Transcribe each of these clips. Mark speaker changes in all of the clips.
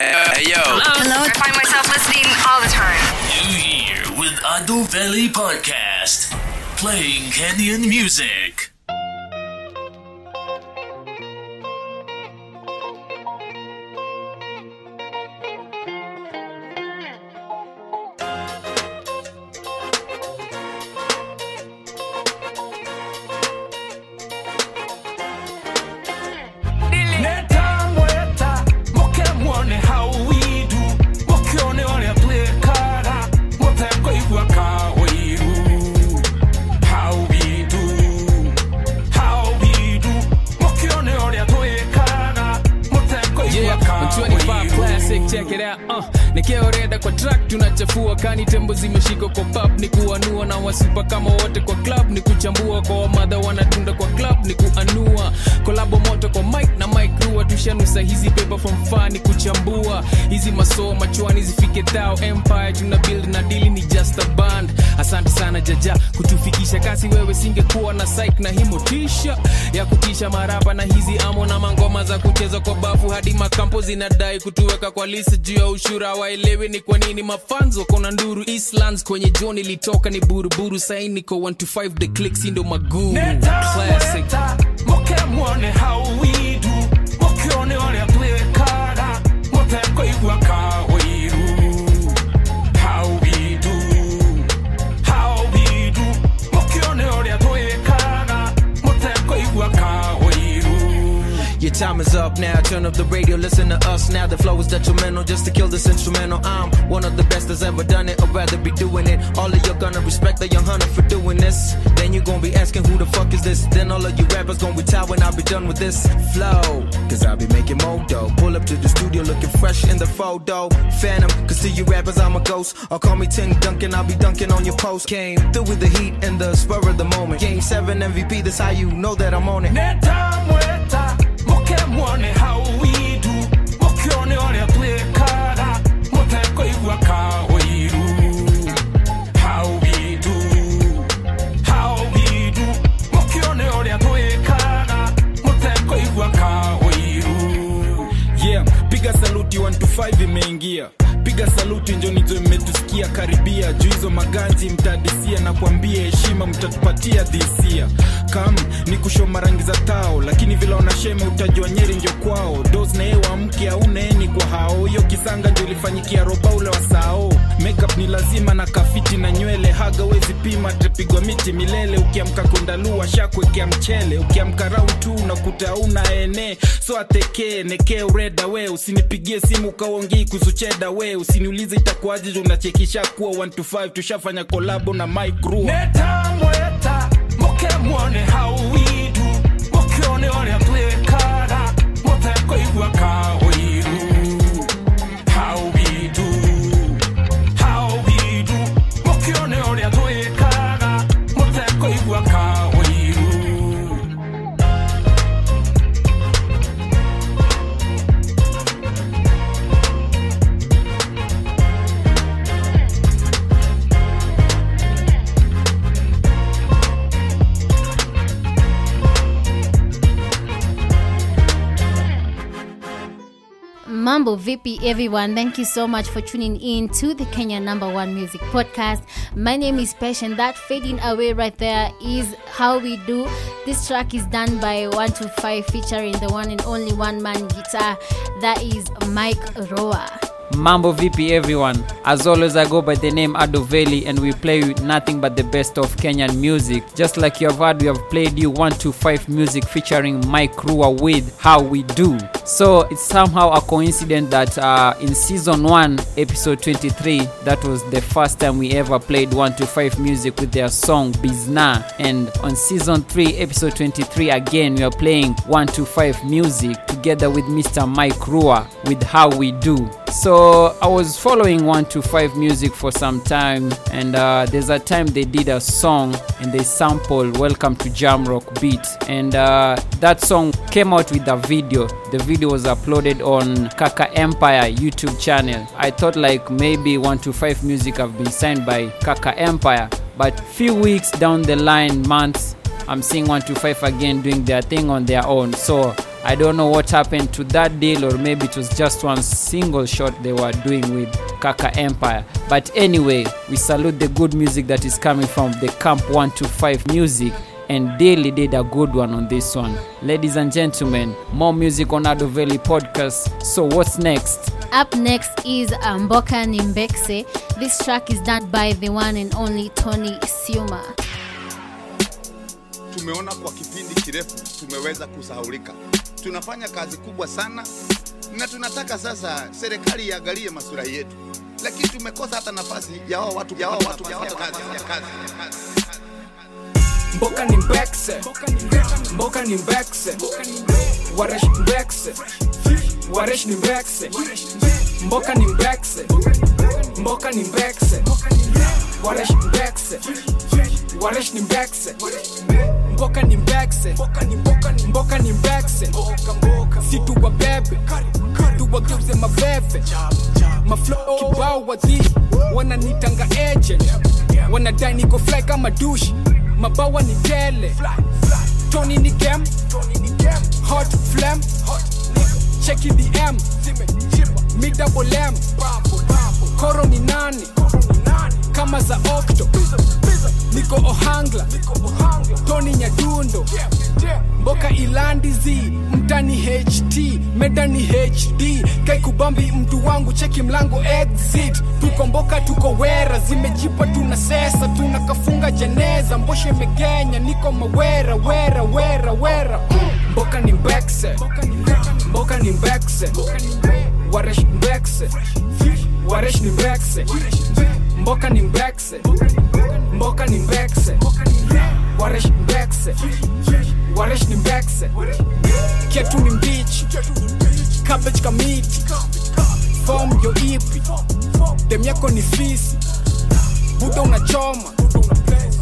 Speaker 1: Hey, yo.
Speaker 2: Hello?
Speaker 3: I find myself listening all the time.
Speaker 4: You here with Ado Valley Podcast, playing Kenyan music.
Speaker 5: Kama wote kwa club ni kuchambua kwa wamadha wanatunda kwa club ni kuanua. Kolabo moto kwa mike na mike rua tushanusa hizi pepa from far ni kuchambua. Hizi masoo machwani zifike thao empire tuna build na dili ni just a band. Asante sana jaja kutufikisha kasi wewe singekuwa na sik na himotisha ya kutisha marapa na hizi amo na mangoma za kucheza kwa bafu hadi makampo zinadai kutuweka kwa list juu ya ushura. Waelewi ni kwa nini mafanzo kona nduru eastlands kwenye joni litoka ni buruburu 9 niko 1 the clicks indo
Speaker 6: maguu.
Speaker 5: Classic.
Speaker 6: moke mwone
Speaker 7: hawi time is up now. Turn up the radio, listen to us now. The flow is detrimental just to kill this instrumental. I'm one of the best that's ever done it. I'd rather be doing it. All of you gonna respect the young hunter for doing this. Then you gonna be asking who the fuck is this? Then all of you rappers gonna retire when I be done with this flow. Cause I'll be making more dough. Pull up to the studio looking fresh in the photo. Phantom, cause to you rappers, I'm a ghost. Or call me Ting Duncan, I'll be dunking on your post. Came through with the heat and the spur of the moment. Game 7 MVP, that's how you know that I'm on it.
Speaker 6: Neta mweta, moke muone how we do. Mokione ũrĩa twĩkaga, mũtekũigua kawĩiru. How we do, how we do. Mokione ũrĩa twĩkaga, mũtekũigua kawĩiru.
Speaker 8: yeah piga saluti 1 to 5 imeingia piga saluti njonizo mmetusikia karibia juu hizo maganzi mtadisia na kuambia heshima mtatupatia dhisia kam ni kushoma rangi za tao lakini vila wanashema utajua nyeri njo kwao. Dos na ewa mke auneeni kwa hao. Hiyo kisanga njo ilifanyikia roba ule wa sao. Makeup ni lazima na kafiti na nywele. Haga wezi pima tapigwa miti milele. Ukiamka kondalua shakwekea mchele. Ukiamka rau tu unakuta una ene. So atekee nekee ureda we. Usinipigie simu kaongii kuzucheda we usiniulize itakuwaje jo kuwa 1 tushafanya kolabo na
Speaker 6: micro netamweta mukemwone hauidu mukioneone
Speaker 2: Mambo Vipi, everyone. Thank you so much for tuning in to the Kenya number one music podcast. My name is Passion. That fading away right there is how we do. This track is done by 125 featuring the one and only one man guitar. That is Mike Rua.
Speaker 9: Mambo VP everyone. As always, I go by the name Adoveli and we play you nothing but the best of Kenyan music. Just like you have heard, we have played you 125 music featuring Mike Rua with How We Do. So it's somehow a coincidence that uh, in season 1, episode 23, that was the first time we ever played 125 music with their song Bizna. And on season 3, episode 23, again, we are playing 125 music together with Mr. Mike Rua with How We Do. So I was following 125 music for some time, and uh, there's a time they did a song and they sampled Welcome to Jamrock Beat, and uh, that song came out with a video. The video was uploaded on Kaka Empire YouTube channel. I thought like maybe 125 music have been signed by Kaka Empire, but few weeks down the line, months, I'm seeing 125 again doing their thing on their own. So I don't know what happened to that deal, or maybe it was just one single shot they were doing with Kaka Empire. But anyway, we salute the good music that is coming from the Camp 125 music. And Daily did a good one on this one. Ladies and gentlemen, more music on Ado Valley podcast. So, what's next?
Speaker 2: Up next is Mboka Nimbekse. This track is done by the one and only Tony Siuma.
Speaker 8: tumeona kwa kipindi kirefu tumeweza kusahaulika. Tunafanya kazi kubwa sana na tunataka sasa serikali iangalie maslahi yetu, lakini tumekosa hata nafasi ya wao watu ya wao watu ya kazi ya kazi.
Speaker 10: Mboka ni mbekse Mboka ni mbekse Waresh mbekse Waresh ni mbekse Mboka ni mbekse Mboka ni mbekse Waresh mbekse Waresh ni mbekse Mboka ni mbekse Mboka ni mbekse Si tuwabebe Tuwageuze maveve Maflo kibao wadhi Wananitanga agent. Wanadai niko fly kama dushi Mabawa ni tele. Tony ni gem. Hot flame. Cheki DM Mi double M. Koro ni nani Kama za okto Niko Ohangla Tony Nyadundo. Mboka ilandizi Mtani HT Medani HD kaikubambi mtu wangu cheki mlango exit. Tuko mboka tuko wera Zimejipa tuna sesa Tuna kafunga jeneza. Mboshe megenya Niko mawera wera wera wera. Mboka ni mbekse Mboka ni mbekse. Waresh mbekse Waresh ni mbekse Mboka ni mbekse Mboka ni mbekse Waresh mbekse Waresh ni mbekse Ketu ni mbichi. Cabbage kamiti fom yo ipi. Dem yako ni fisi. Buda unachoma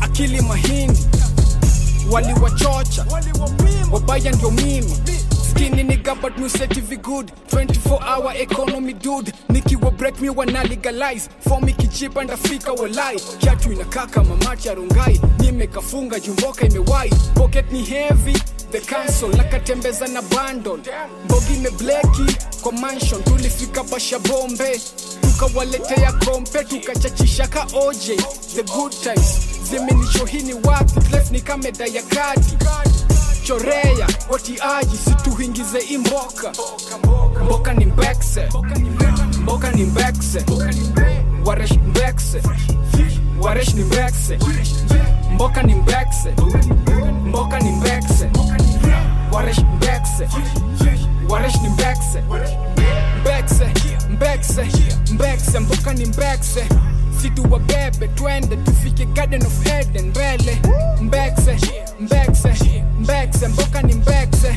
Speaker 10: Akili mahindi. Waliwachocha Wabaya ndio mimi Skinny nigga but me set TV good. 24 hour economy dude. Nikiwa break me wana legalize. For me kichipa ndafika walai Kiatu inakaa kama macha rungai Nimekafunga jumboka imewai. Pocket ni heavy The council nakatembeza na bandon Mbogi imebleki kwa mansion tulifika basha bombe. Tukawaletea kompe tukachachisha ka OJ The good times zimenishohini wapi Left ni kameda ya kati chorea otiaji situhingize imboka. Mboka ni mbekse mboka ni mbekse waresh mbekse waresh ni mbekse mboka ni mbekse mboka ni mbekse waresh mbekse waresh ni mbekse mbekse mbekse mbekse mboka ni mbekse situwabebe twende tufike garden of eden mbele mbekse mbekse mbekse mboka ni mbekse.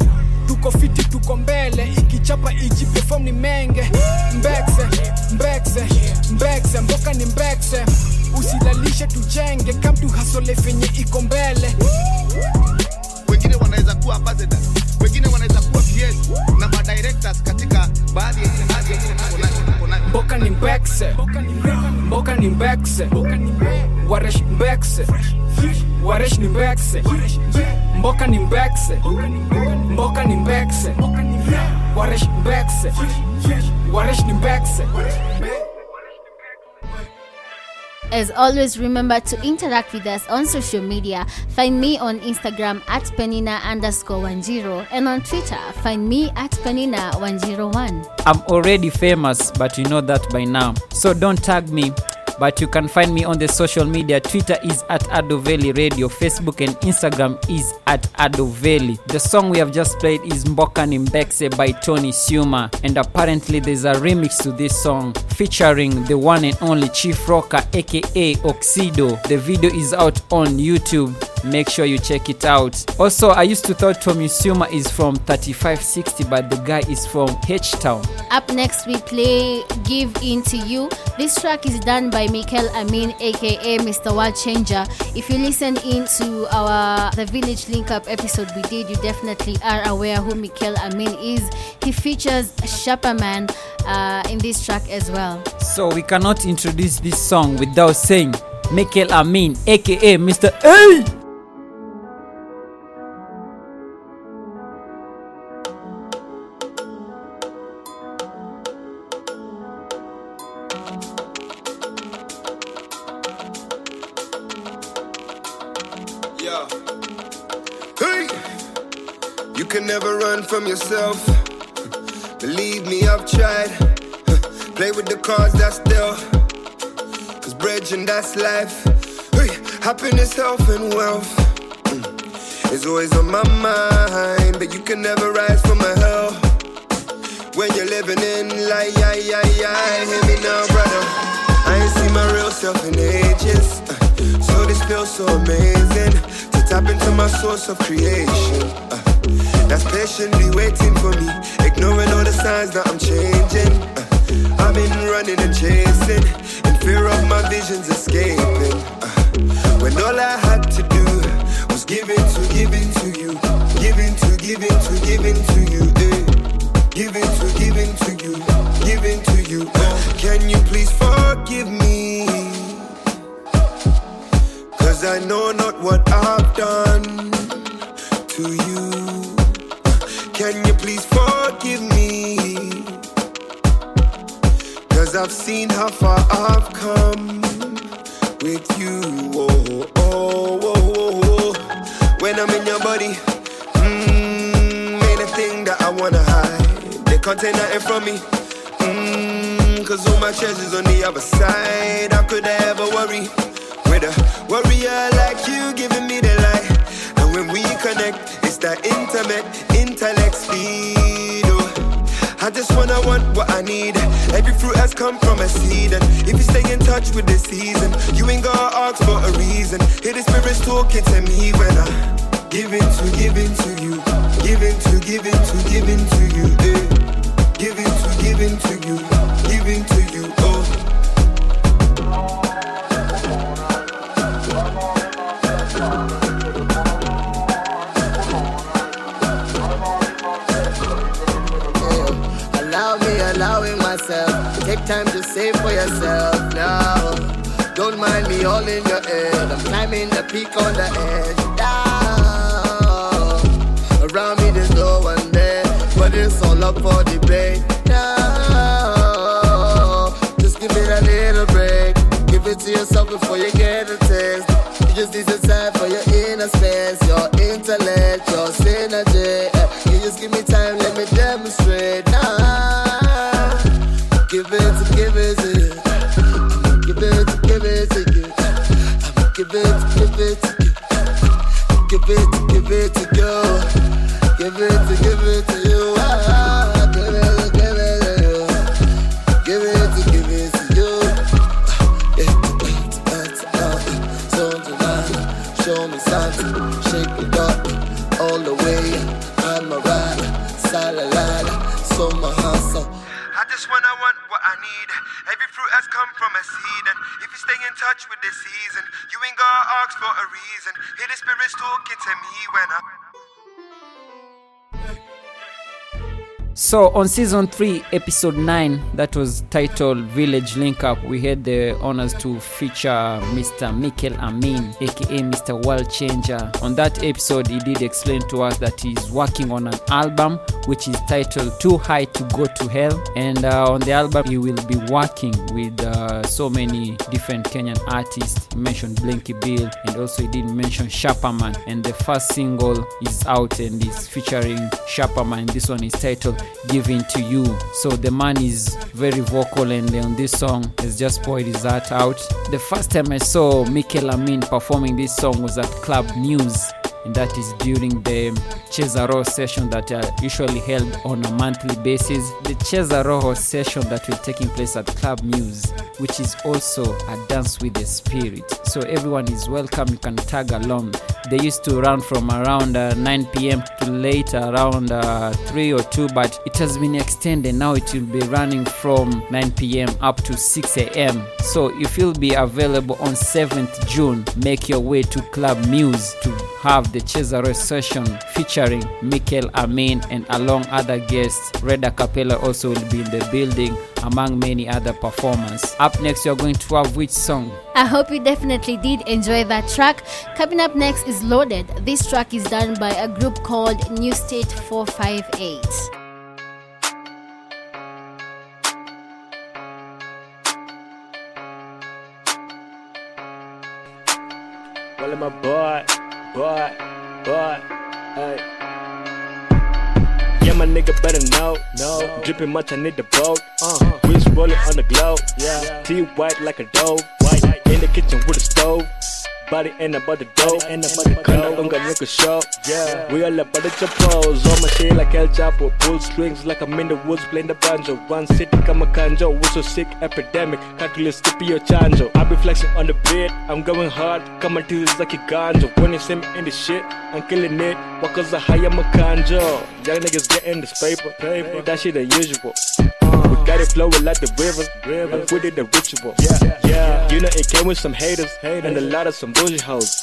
Speaker 10: Tuko fiti tuko mbele. Ikichapa ijiperform ni menge. Mbekse mbekse mbekse mboka ni mbekse. Usilalishe tujenge kamtu fenye iko mbele
Speaker 8: Wengine wanaweza kuwa ambassadors, wengine wanaweza kuwa PS na madirectors katika baadhi ya ya tuko nazo, tuko
Speaker 10: mboka ni mbekse mboka ni mbekse waresh mbekse waresh ni mbekse mboka ni mbekse mboka ni mbekse waresh mbekse waresh ni mbekse
Speaker 2: As always, remember to interact with us on social media. Find me on Instagram at penina underscore 10 and on Twitter, find me at penina 101.
Speaker 9: I'm already famous, but you know that by now. So don't tag me. But you can find me on the social media. Twitter is at Adoveli Radio. Facebook and Instagram is at Adoveli. The song we have just played is Mboka Nimbekse by Tony Suma. And apparently there's a remix to this song featuring the one and only Chief Rocker aka Oxido. The video is out on YouTube. Make sure you check it out. Also, I used to thought Tommy Suma is from 3560, but the guy is from H Town.
Speaker 2: Up next, we play Give In to You. This track is done by Mikel Ameen, aka Mr. World Changer. If you listen into our The Village Link Up episode we did, you definitely are aware who Mikel Ameen is. He features Shapaman uh, in this track as well.
Speaker 9: So we cannot introduce this song without saying Mikel Ameen, aka Mr. A.
Speaker 11: Play with the cards that's dealt. Cause and that's life. Hey, happiness, health, and wealth mm, is always on my mind. But you can never rise from a hell when you're living in like, yeah, yeah, yeah. Hear me now, brother. I ain't seen my real self in ages. Uh, so this feels so amazing to tap into my source of creation. Uh, that's patiently waiting for me, ignoring all the signs that I'm changing. Uh, I've been running and chasing, in fear of my visions escaping. Uh, when all I had to do was give in to, give in to you, give in to, give in to, give in to you. Eh. Give to, give in to you, give in to you. Uh, can you please forgive me? Cause I know not what I've done to you. I've seen how far I've come with you. Oh, oh, oh, oh, oh. When I'm in your body, mmm, ain't a thing that I wanna hide. They can't take nothing from me. Mmm, cause all my treasures on the other side. How could I ever worry? With a warrior like you giving me the light. And when we connect, it's that intimate intellect speed. I just wanna want what I need. Every fruit has come from a seed. And if you stay in touch with the season, you ain't gotta ask for a reason. Hear the spirits talking to me when I give in to, give in to you. Give in to, give in to, give in to you. Eh.
Speaker 9: So on season 3, episode 9, that was titled Village Link Up, we had the honors to feature Mr. Mikel Ameen, aka Mr. World Changer. On that episode, he did explain to us that he's working on an album which is titled Too High to Go to Hell. And uh, on the album, he will be working with uh, so many different Kenyan artists. He mentioned Blinky Bill, and also he did mention Shapaman. And the first single is out and is featuring Shapaman. This one is titled Giving to You. So the man is very vocal, and on this song has just poured his heart out. The first time I saw Mikel Ameen performing this song was at Club Muse and that is during the Cheza session that are usually held on a monthly basis. The Cheza session that will taking place at Club Muse, which is also a dance with the spirit. So everyone is welcome. You can tag along. They used to run from around uh, 9 p.m. to late around uh, 3 or 2, but it has been extended. Now it will be running from 9 p.m. up to 6 a.m. So if you'll be available on 7th June, make your way to Club Muse to have the Cheza session featuring Mikel Ameen and along other guests. Red Capella also will be in the building among many other performers. Up next, you're going to have which song?
Speaker 2: I hope you definitely did enjoy that track. Coming up next is Loaded. This track is done by a group called New State 458.
Speaker 12: Well, my boy, boy, but, hey. Yeah, my nigga better know. No, dripping much, I need the boat. Uh, wheels rolling on the globe. Yeah, tea white like a dough. White in the kitchen with a stove. Body ain't about the dough. Ain't about the dough. Unga nigga show. Yeah, we all about the chapos. On my shit like El Chapo. Pull strings like I'm in the woods playing the banjo. One city kama kanjo. We so sick, epidemic. Calculus skippy your chanjo. I be flexing on the beat. I'm going hard. Coming to this like a ganjo. When you see me in the shit, I'm killing it. What cause I hire my kanjo. Young niggas getting this paper. paper. That shit unusual. We got it flowing like the river. river. And we did the ritual. Yeah, yeah. You know it came with some haters, and a lot of some bullshit hoes.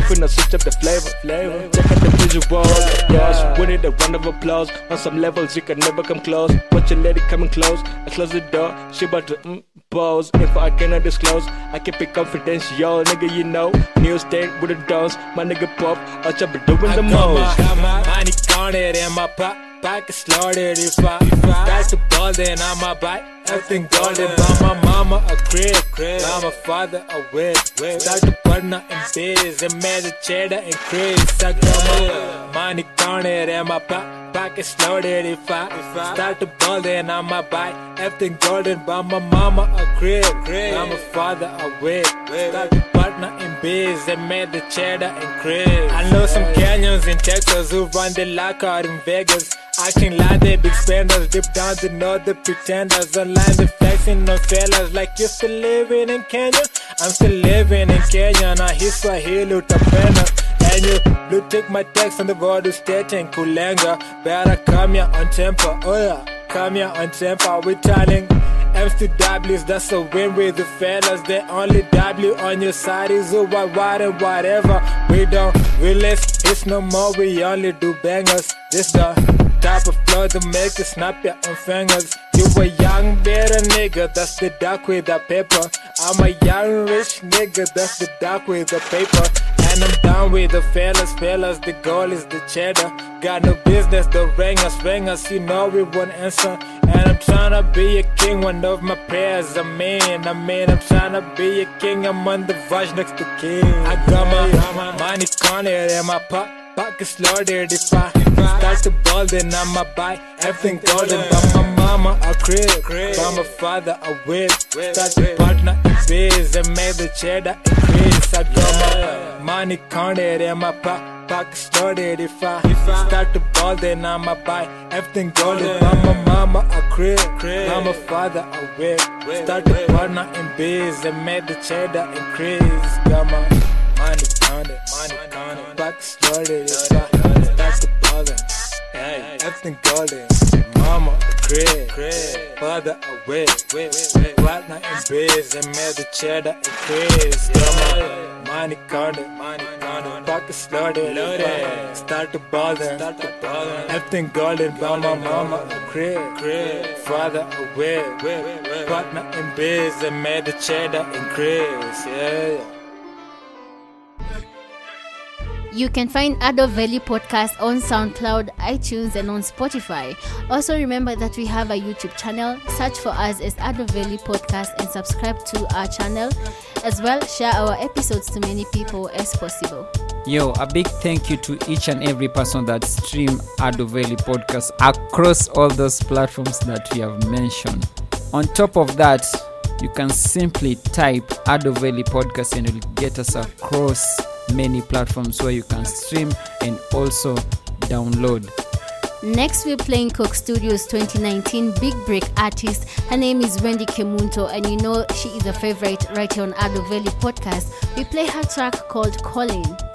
Speaker 12: We finna switch up the flavor. flavor. Check out the visual. Yeah, we need a round of applause. On some levels you can never come close. Watch your lady coming close. I close the door. She about to mm, pose. If I cannot disclose, I keep it confidential. Nigga, you know. New state with the dons. My nigga pop. I chop be doing the most.
Speaker 13: Money counted in my pot. Loaded if I, if I start to ball then I'ma buy everything golden Buy my mama a crib, crib. Buy my father a whip. Start to partner in biz and made the cheddar and Chris I got my money counted in my pot Pockets loaded if I, if I start to ball then I'ma buy everything golden Buy my mama a crib, crib. Buy my father a whip. Start to partner in biz and made the cheddar and Chris I know some canyons in Texas who run the lockout in Vegas Acting like they big spenders, deep down they know the pretenders. Online they flexing on fellas like you still living in Kenya. I'm still living in Kenya, na hii Swahili utapenda. Blue tick my text on the border stating Kulenga. Better come here on temper, oh yeah. Come here on temper, we telling M's to W's, that's a win with the fellas. They only W on your side is a what, what, and whatever. We don't release it's no more, we only do bangers. This the type of flow to make you snap your own fingers. You a young bitter nigga, that's the dark with the paper. I'm a young rich nigga, that's the dark with the paper. And I'm down with the fellas, fellas, the goal is the cheddar. Got no business, the ringers, ringers, you know we won't answer. And I'm tryna be a king, one of my prayers, I mean, I mean, I'm tryna be a king, I'm on the verge next to king. I got my money cornered in my pop. Pockets loaded if I, start to ball then I'ma buy everything golden Buy my mama a crib, buy my father a whip Start to partner in biz and make the cheddar increase I got my money counted in my pocket Pockets loaded if I, if I start to ball then I'ma buy everything golden my mama a crib, buy my father a whip. Start to partner in biz and make the cheddar increase. Got my money counted, money counted Pockets started if I start to ball then Hey, everything golden Mama a crib, father a whip. Partner in biz and made the cheddar increase. Got my money counted Pockets loaded, loaded. Start to ball then, start to ball then Everything golden, my mama a crib, father a whip Partner in biz and made the cheddar increase. Yeah,
Speaker 2: You can find Ado Valley Podcast on SoundCloud, iTunes, and on Spotify. Also, remember that we have a YouTube channel. Search for us as Ado Valley Podcast and subscribe to our channel. As well, share our episodes to many people as possible.
Speaker 9: Yo, a big thank you to each and every person that stream Ado Valley podcast across all those platforms that we have mentioned. On top of that, you can simply type Ado Valley podcast and will get us across many platforms where you can stream and also download.
Speaker 2: Next, we're playing Coke Studios 2019 Big Break artist. Her name is Wendy Kemunto, and you know she is a favorite right here on Ado Valley podcast. We play her track called Calling.
Speaker 14: Calling,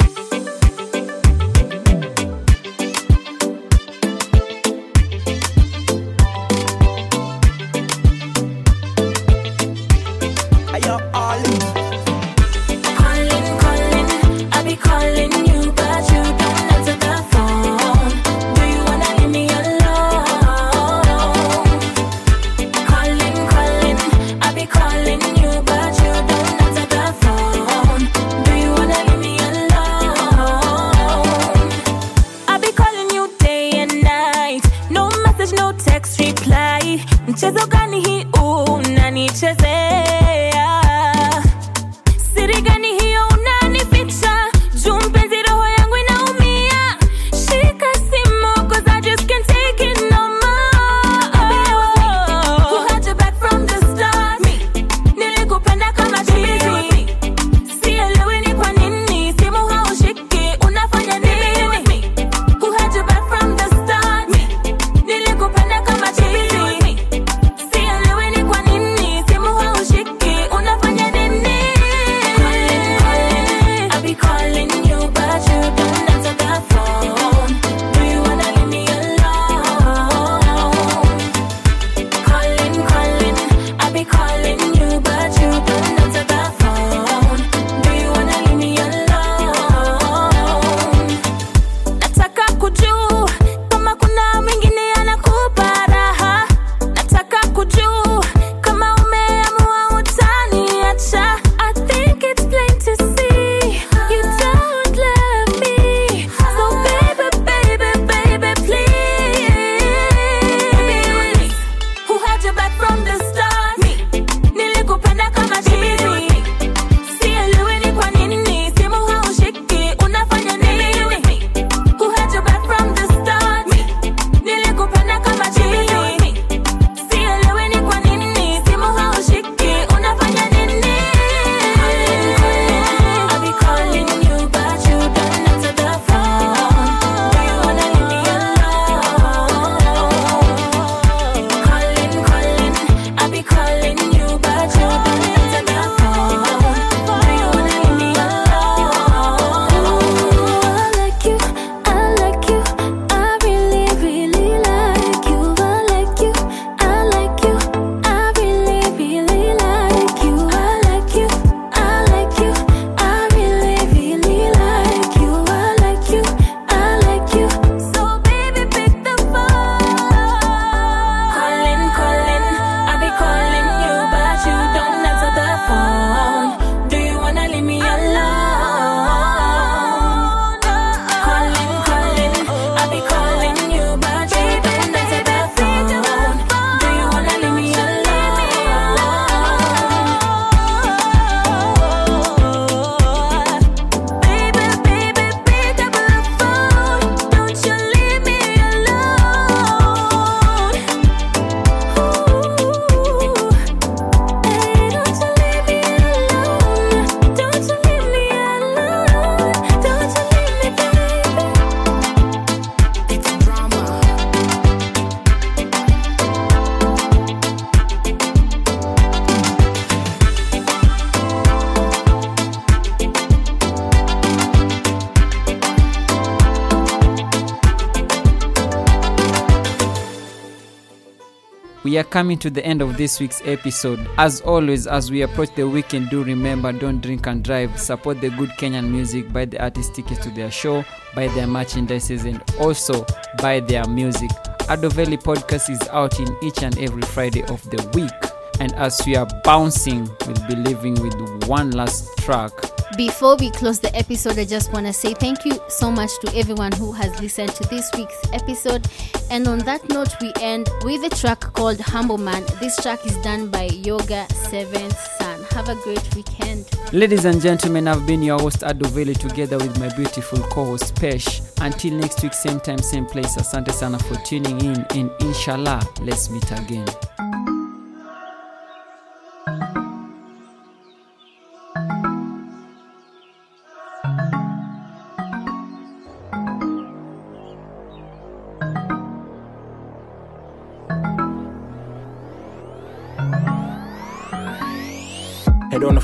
Speaker 9: we are coming to the end of this week's episode. As always, as we approach the weekend, do remember don't drink and drive. Support the good Kenyan music, buy the artist tickets to their show, buy their merchandises, and also buy their music. Adoveli podcast is out in each and every Friday of the week. And as we are bouncing, we'll be leaving with one last track.
Speaker 2: Before we close the episode, I just want to say thank you so much to everyone who has listened to this week's episode. And on that note, we end with a track called Humble Man. This track is done by Yoga Seventh Son. Have a great weekend.
Speaker 9: Ladies and gentlemen, I've been your host Adoveli together with my beautiful co-host Pesh. Until next week, same time, same place. Asante sana for tuning in, and inshallah, let's meet again.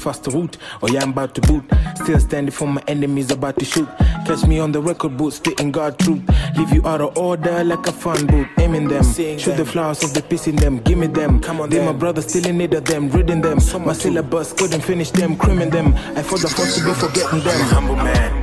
Speaker 15: Faster route, or yeah, I'm about to boot. Still standing for my enemies about to shoot. Catch me on the record boot, spitting God truth. Leave you out of order like a fun boot. Aiming them, shoot the flowers of the piece in them. Give me them. Come on, they my brother still in need of them. Reading them, my syllabus couldn't finish them. Crimming them. I thought the first to be forgetting them. Humble man,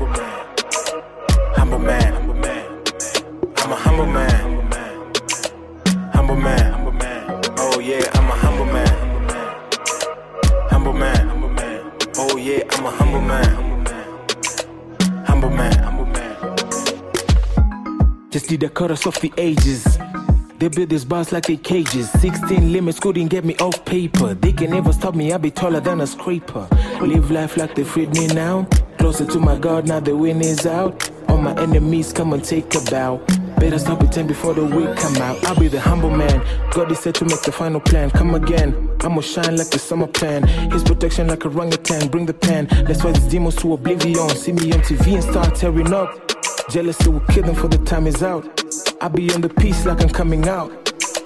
Speaker 15: yeah, I'm a humble man. Humble man. Humble man. Just did the chorus off the ages. They build these bars like they cages. 16 limits couldn't get me off paper. They can never stop me, I'll be taller than a scraper. Live life like they freed me now. Closer to my God, now the wind is out. All my enemies come and take a bow. Better not pretend before the week come out. I'll be the humble man. God is said to make the final plan. Come again. I'ma shine like the summer plan. His protection like a orangutan. Bring the pen. Let's fight these demons to oblivion. See me on TV and start tearing up. Jealousy will kill them for the time is out. I be on the peace like I'm coming out.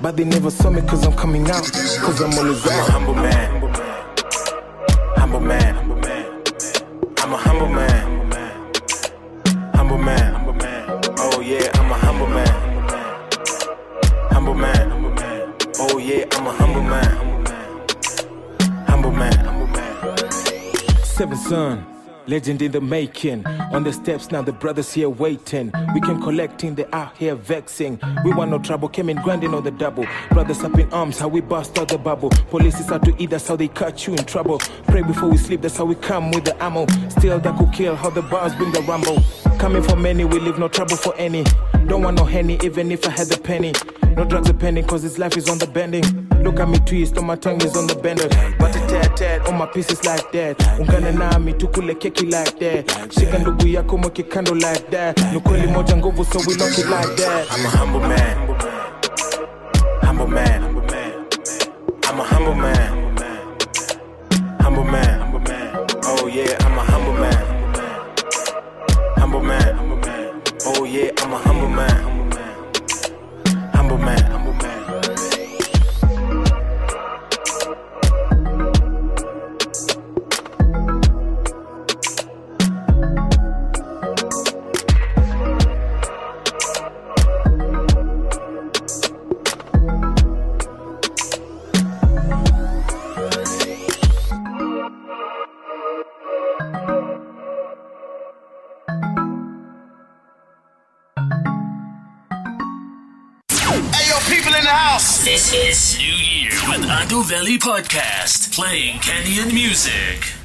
Speaker 15: But they never saw me cause I'm coming out. Cause I'm always out. humble man. Seven son. Legend in the making. On the steps now, the brothers here waiting. We came collecting, they out here vexing. We want no trouble, came in grinding on the double. Brothers up in arms, how we bust out the bubble. Police is out to eat, that's how they cut you in trouble. Pray before we sleep, that's how we come with the ammo. Still that could kill, how the bars bring the rumble. Coming for many, we leave no trouble for any. Don't want no henny, even if I had the penny. No drugs are pending, cause this life is on the bending. Look at me twist, on my tongue is on the bender. But a tad tad, on my pieces like that. Ungana nami, tukule keki like that. Shika ndugu yako mweke kando like that. Nukweli moja nguvu, so we lock it like that. I'm a humble man. Humble man. I'm a humble man. Humble man. Oh yeah, I'm a humble man. Humble man. Oh yeah, I'm a humble man.
Speaker 6: Valley Podcast, playing Kenyan music.